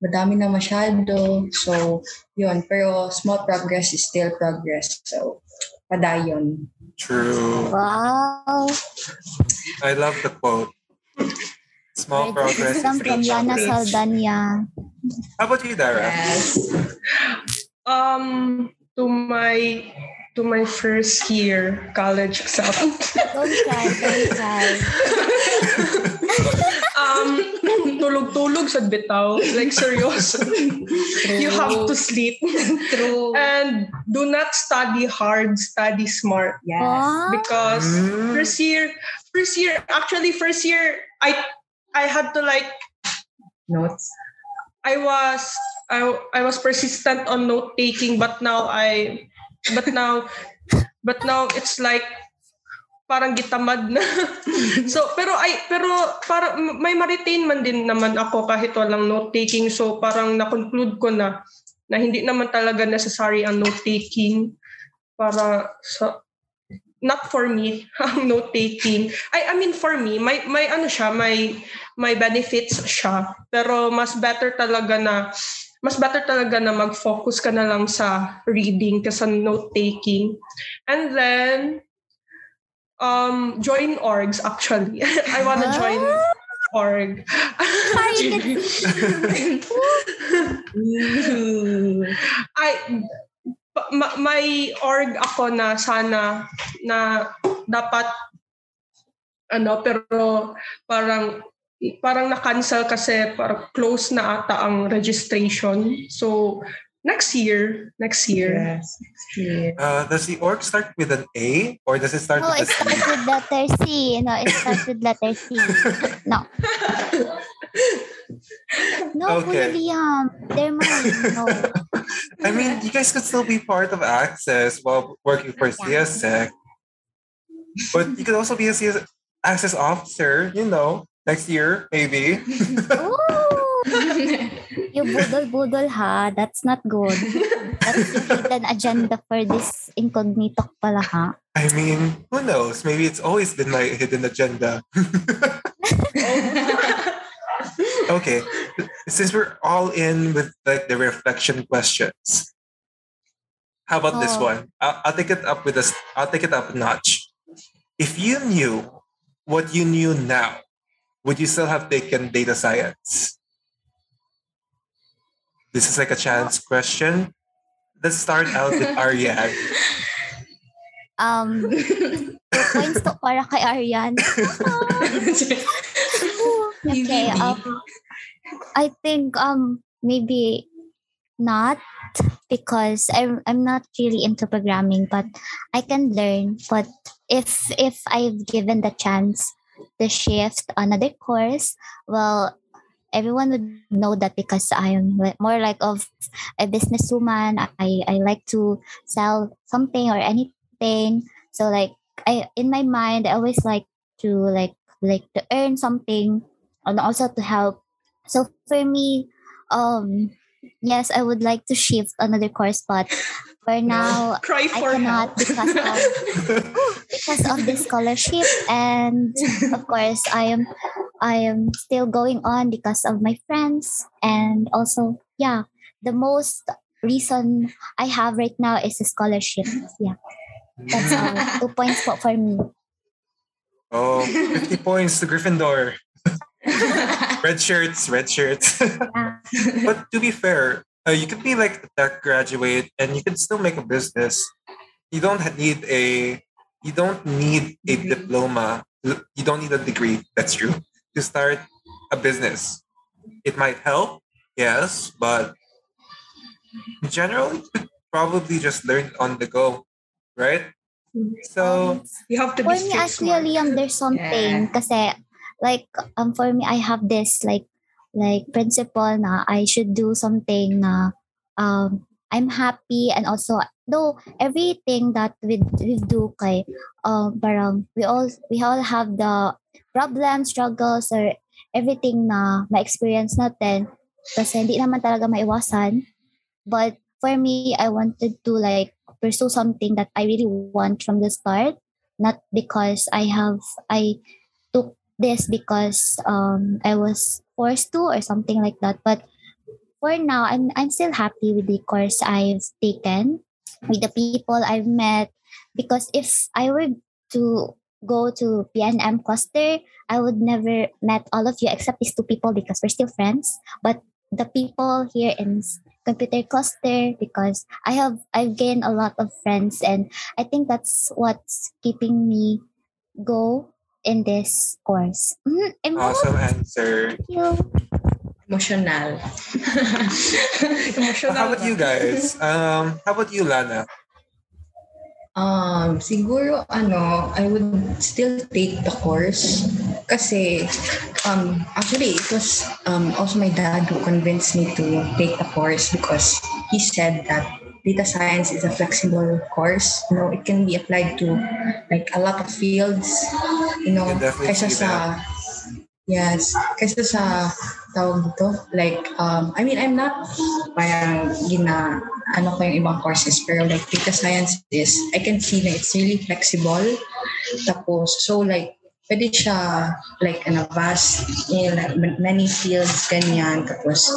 madami na masyado so yun pero small progress is still progress so padayon True. Wow. I love the quote. Small progress is from progress. Saldana. How about you, Dara? yes Um, to my to my first year college self. Don't cry, don't cry. um, tulog-tulog sa bitaw. Like, seryoso. you have to sleep. true And do not study hard, study smart. yes Wow. Because Mm. first year, first year, actually first year, I I had to like, notes I was, I, I was persistent on note taking, but now I, but now, but now it's like, parang gitamad na. so, pero ay, pero para may ma-retain man din naman ako kahit walang note taking. So, parang na-conclude ko na na hindi naman talaga necessary ang note taking para sa not for me ang note taking. I I mean for me, may may ano siya, may may benefits siya. Pero mas better talaga na mas better talaga na mag-focus ka na lang sa reading kaysa note taking. And then um join orgs actually. I wanna What? join org. I ma- may org ako na sana na dapat ano pero parang parang na-cancel kasi parang close na ata ang registration. So next year, next year. yes yes Uh, does the org start with an A or does it start No, with a it C? starts with letter C. No, it starts with letter C. No. No, Okay. Kuya Liam. They're mine. No. I mean, you guys could still be part of Access while working for Yeah. CSEC. But you could also be a CS Access officer, you know, next year, maybe. Ooh. You budol-budol ha. That's not good. That's your hidden agenda for this incognito pala ha. I mean, who knows? Maybe it's always been my hidden agenda. okay, since we're all in with like the reflection questions, how about this Oh. one? I'll, I'll take it up with us. I'll take it up a notch. If you knew what you knew now, would you still have taken data science? This is like a chance question. Let's start out with Ariane. Um, two points to para kay Arian. Okay, um, I think um maybe not because I'm I'm not really into programming, but I can learn. But if if I've given the chance to shift another course, well, everyone would know that because I'm more like of a businesswoman. I I like to sell something or anything. So like I in my mind, I always like to like like to earn something and also to help. So for me, um, yes, I would like to shift another course, but for now, Cry I for cannot help. because of because of the scholarship and of course I am I am still going on because of my friends and also yeah the most reason I have right now is a scholarship yeah that's all two points for, for me oh, 50 points to Gryffindor. Red shirts, red shirts. yeah. but to be fair, uh, you could be like a tech graduate and you can still make a business. You don't need a you don't need a Degree. diploma. You don't need a degree. That's true to start a business. It might help, yes, but in general, you could probably just learn on the go, right? So Um, You have to for be me street actually smart. Liam, there's something Yeah. kasi like um for me I have this like like principle na I should do something na um I'm happy and also though everything that we we do kay um parang we all we all have the problems struggles or everything na ma-experience natin kasi hindi naman talaga maiwasan but for me I wanted to like pursue something that I really want from the start not because I have I took this because um I was forced to or something like that. But for now I'm I'm still happy with the course I've taken, with the people I've met. Because if I were to go to PNM cluster, I would never met all of you except these two people because we're still friends. But the people here in computer cluster because I have I've gained a lot of friends and I think that's what's keeping me go in this course. Mm, awesome answer. Thank you. Emotional. Emotional. How about you guys? Um, how about you, Lana? Um, siguro ano, I would still take the course kasi um actually it was um also my dad who convinced me to take the course because he said that data science is a flexible course. You know, it can be applied to like a lot of fields, you know, kaysa sa Yes, kaysa sa tawag dito, like, um, I mean, I'm not parang gina, ano ko yung ibang courses, pero like data science is, I can see na it's really flexible. Tapos, so like, pwede siya like in a vast, in like many fields, ganyan. Tapos,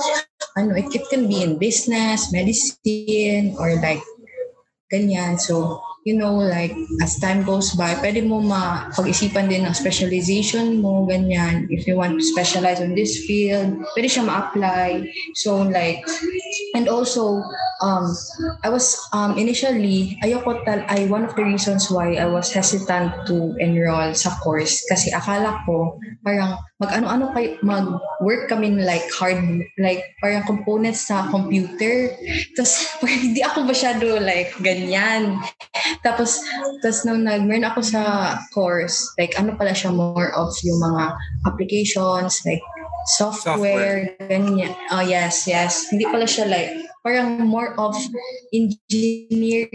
ano, it, it can be in business, medicine, or like, ganyan. So, you know, like, as time goes by, pwede mo mapag-isipan din ng specialization mo, ganyan. If you want to specialize on this field, pwede siya ma-apply. So, like, and also, um, I was, um, initially, ayoko tal, ay, one of the reasons why I was hesitant to enroll sa course, kasi akala ko, parang, mag-ano-ano kayo, mag-work kami like hard, like, parang components sa computer. Tapos, hindi ako masyado like ganyan. Tapos, tapos nung nag meron ako sa course, like ano pala siya more of yung mga applications, like software, ganyan. Oh, yes, yes. Hindi pala siya like, parang more of engineering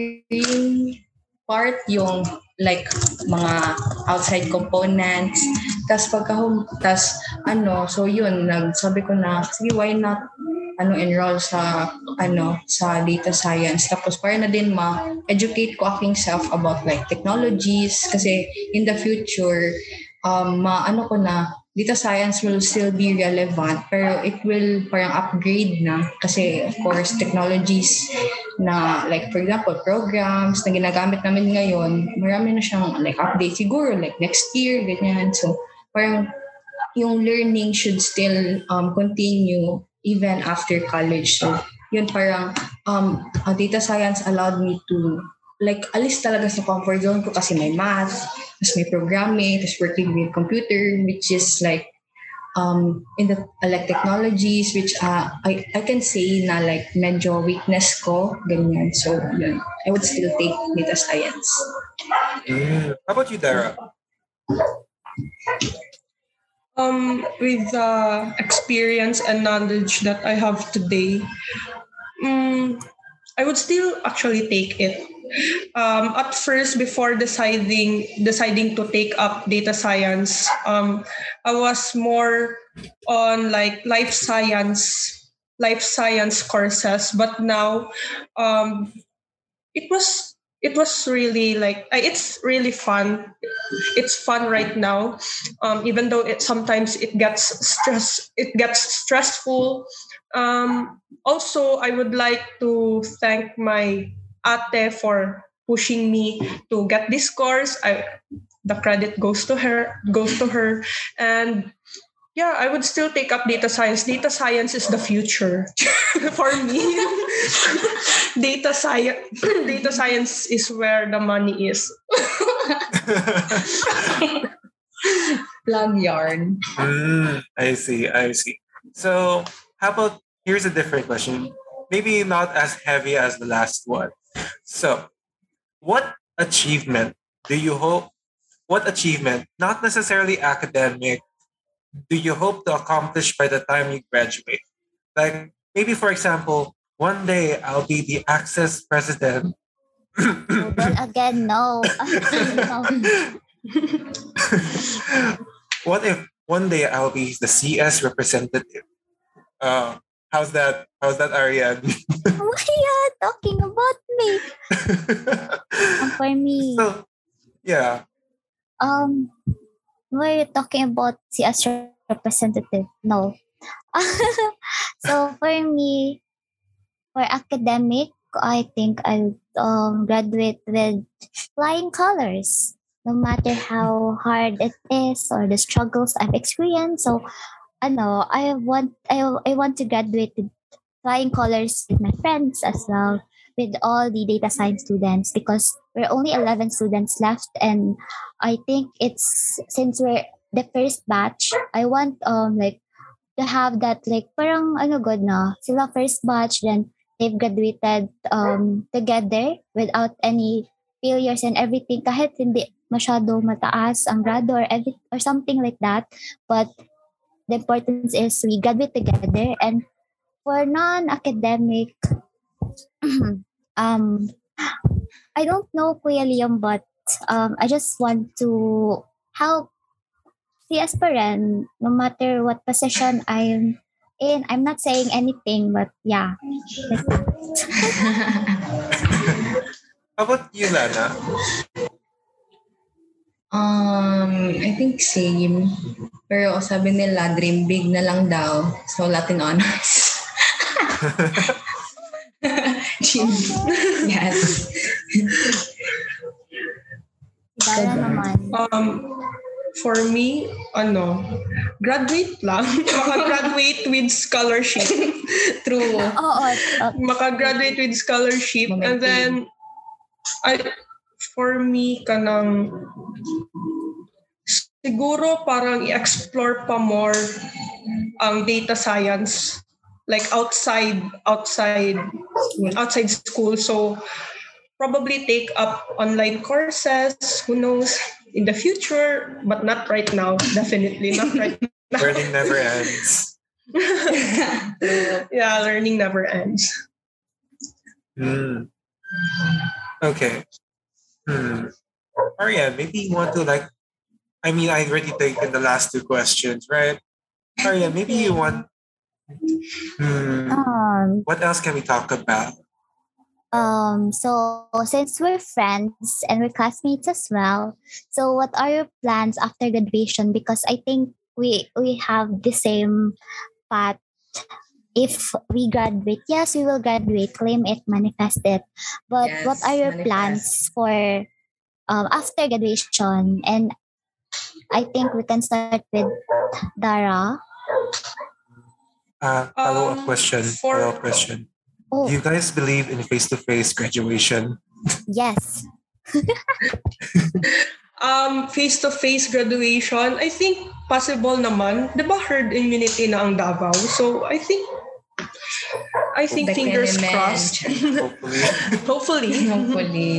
part yung like mga outside components. Tapos pagka, tapos ano, so yun, nagsabi ko na, sige, why not ano enroll sa ano sa data science. Tapos para na din ma-educate ko aking self about like technologies. Kasi in the future um maano ko na data science will still be relevant pero it will parang upgrade na. Kasi of course technologies na like for example programs na ginagamit namin ngayon marami na siyang like update. Siguro like next year ganyan. So parang yung learning should still um, continue even after college. So, yun parang um, uh, data science allowed me to like alis talaga sa comfort zone ko kasi may math, tapos may programming, tapos working with computer, which is like um, in the uh, like technologies which uh, I, I can say na like medyo weakness ko, ganyan. So, yun. I would still take data science. Mm. How about you, Dara? Um, with the experience and knowledge that I have today, um, I would still actually take it. Um, at first before deciding deciding to take up data science, um, I was more on like life science life science courses, but now um, it was it was really like it's really fun. It's fun right now. Um, even though it sometimes it gets stress it gets stressful. Um, also i would like to thank my ate for pushing me to get this course. I the credit goes to her goes to her. And yeah, I would still take up data science. Data science is the future for me. data science data science is where the money is. Long yarn. Mm, I see, I see. So how about here's a different question. Maybe not as heavy as the last one. So what achievement do you hope what achievement, not necessarily academic, do you hope to accomplish by the time you graduate? Like maybe, for example, one day I'll be the Access president. Oh, don't again, no. no. what if one day I'll be the CS representative? Uh, how's that? How's that, Ariane? Why are you talking about me? For me, so, yeah. um, were you talking about CS representative? No. so for me, for academic, I think I um, graduate with flying colors. No matter how hard it is or the struggles I've experienced. So, I know I want I, I want to graduate with flying colors with my friends as well, with all the data science students because we're only 11 students left and I think it's since we're the first batch, I want um like to have that like parang ano good na sila first batch then they've graduated um together without any failures and everything. Kahit hindi masyado mataas ang grado or every, or something like that but the importance is we graduate together and for non-academic um I don't know Kuya Liam but um, I just want to help CS pa rin, no matter what position I'm in. I'm not saying anything, but yeah. How about you, Lana? Um, I think same. Pero sabi nila, dream big na lang daw. So, Latin honors. dream Yes. Dara naman. Um, for me, ano, graduate lang. Makagraduate with scholarship. True. Oo. oh, Makagraduate with scholarship. And then, I, for me, kanang, siguro parang i-explore pa more ang data science like outside outside outside school so probably take up online courses who knows in the future but not right now definitely not right now Learning never ends. yeah learning never ends Hmm. Okay. Hmm. Ariane, maybe you want to like I mean I already taken the last two questions, right? Ariane, maybe you want hmm, um, what else can we talk about? um, so since we're friends and we're classmates as well, so what are your plans after graduation? Because I think we we have the same path. If we graduate, yes, we will graduate, claim it, manifest it. But what are your manifest. plans for um, after graduation? And I think we can start with Dara. Uh, follow-up Um, question. for- Follow-up question. Oh, Do you guys believe in face-to-face graduation? yes. um face-to-face graduation i think possible naman di ba herd immunity na ang Davao so i think I think can fingers crossed. Hopefully. Hopefully. Hopefully.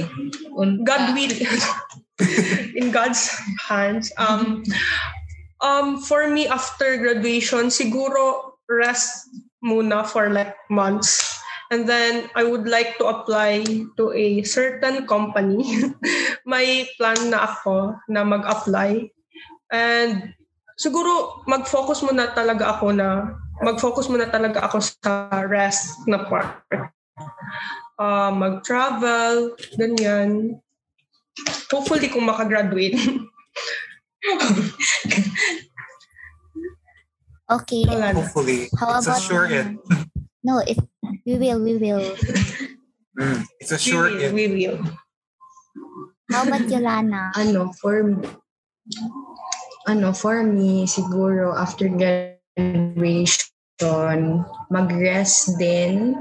God will. In God's hands. Um, um, for me, after graduation, siguro rest muna for like months. And then I would like to apply to a certain company. May plan na ako na mag-apply. And siguro mag-focus muna talaga ako na mag-focus muna talaga ako sa rest na part. Uh, mag-travel, ganyan. Hopefully kung makagraduate. Okay. Wala. Hopefully. How it's a about sure um, it. No, if we will, we will. Mm, it's a We sure will, it. we will. How about you, Lana? ano, for ano, for me, siguro after graduation, mag-rest din.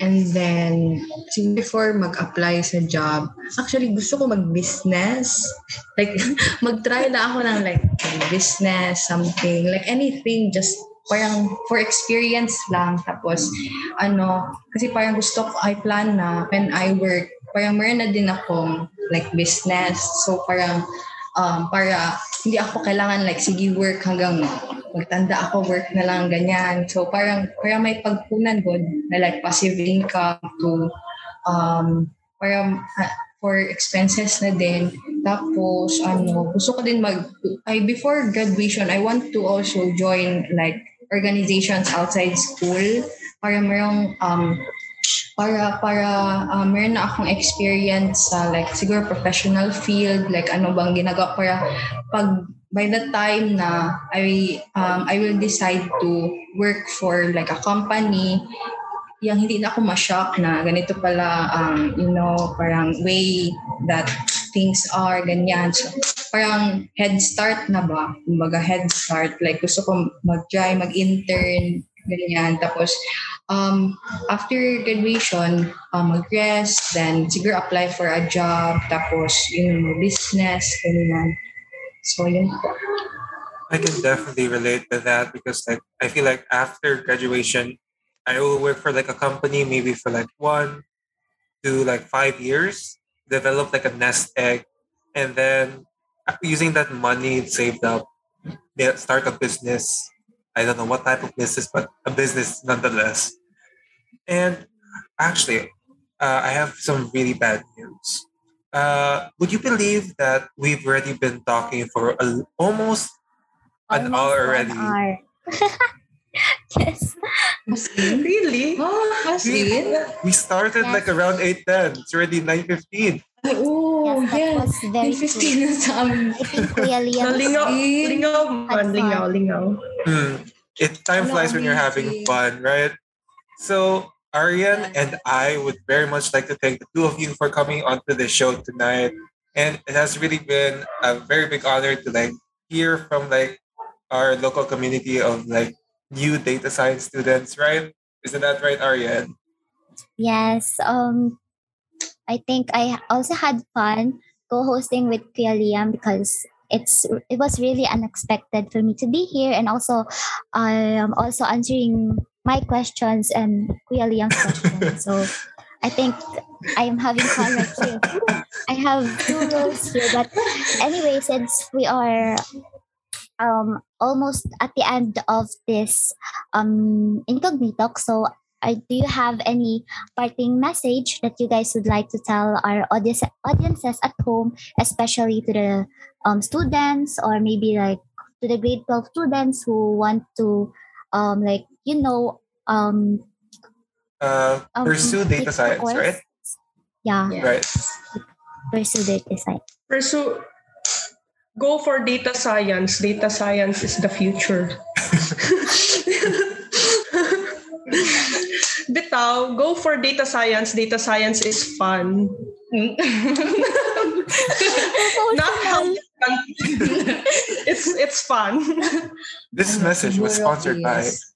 And then, before mag-apply sa job, actually gusto ko mag-business. Like, mag-try na ako ng like business, something. Like anything, just parang for experience lang. Tapos, ano, kasi parang gusto ko, I plan na when I work, parang meron na din akong like business. So parang um, para hindi ako kailangan like sige work hanggang magtanda ako work na lang ganyan. So parang parang may pagpunan ko na like passive income to um parang ah, for expenses na din. Tapos ano, gusto ko din mag I before graduation I want to also join like organizations outside school para merong um para para uh, meron na akong experience sa like siguro professional field like ano bang ginagawa para pag by the time na I um, I will decide to work for like a company yung hindi na ako ma-shock na ganito pala um, you know parang way that things are ganyan. So parang head start na ba? Kumbaga head start. Like gusto ko mag-try mag-intern ganyan. Tapos um, after graduation, um, mag-rest, then siguro apply for a job, tapos yung business, ganyan. So. I can definitely relate to that because like I feel like after graduation, I will work for like a company maybe for like one to like five years, develop like a nest egg, and then using that money saved up, start a business. I don't know what type of business, but a business nonetheless. And actually, uh, I have some really bad news. Uh, would you believe that we've already been talking for a, almost an Almost hour one already? hour. yes. Really? Oh, as in? We started Yes. like around 8.10. It's already 9.15. Ay, oh, Yes, that yeah. was very Yung 15 na sa amin. I Kuya Liam Nalingaw, lingaw lingaw, lingaw. Hmm. It time flies when you're having fun, right? So Arian and I would very much like to thank the two of you for coming onto the show tonight. And it has really been a very big honor to like hear from like our local community of like new data science students, right? Isn't that right, Arian? Yes. Um, I think I also had fun co-hosting with Kuya Liam because it's it was really unexpected for me to be here and also um also answering my questions and Kuya Liam's questions. so I think I'm having fun right here. I have two roles here, but anyway, since we are um almost at the end of this um incognito, so I, do you have any parting message that you guys would like to tell our audience audiences at home, especially to the um, students or maybe like to the grade 12 students who want to um like you know um, Uh, um pursue take data science, course? right? Yeah, Yeah. Right. pursue data science. Pursue, go for data science. Data science is the future. Bitaw, go for data science. Data science is fun. Not how it's it's fun. This message was sponsored by And Dara.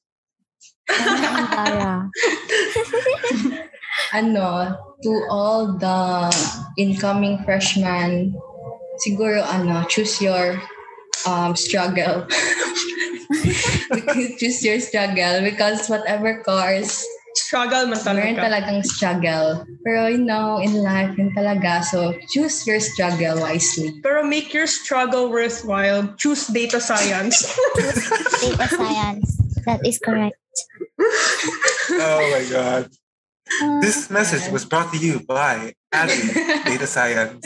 Ano, to all the incoming freshmen, siguro ano, choose your um, struggle. choose your struggle because whatever course, Struggle man meron talaga. talagang struggle. Pero you know, in life, yun talaga. So, choose your struggle wisely. Pero make your struggle worthwhile. Choose data science. data science. That is correct. Oh my god. This message was brought to you by Abby, Data Science.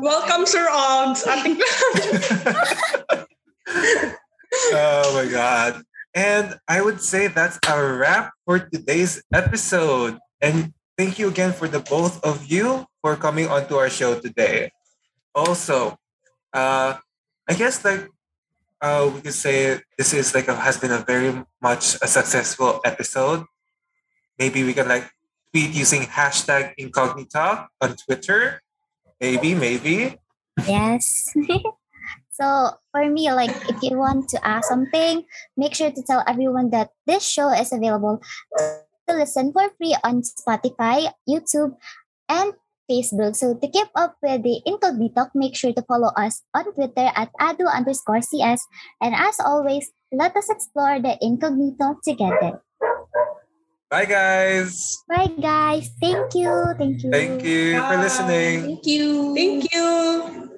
Welcome, Sir Oggs. Ating oh my god. And I would say that's a wrap for today's episode. And thank you again for the both of you for coming onto our show today. Also, uh, I guess like uh, we could say this is like a, has been a very much a successful episode. Maybe we can like tweet using hashtag incognito on Twitter. Maybe, maybe. Yes. so for me, like if you want to ask something, make sure to tell everyone that this show is available to listen for free on Spotify, YouTube, and Facebook. So to keep up with the Incognito, make sure to follow us on Twitter at adu underscore CS. And as always, let us explore the Incognito together. Bye, guys. Bye guys. Thank you. Thank you. Thank you for Bye. listening. Thank you. Thank you.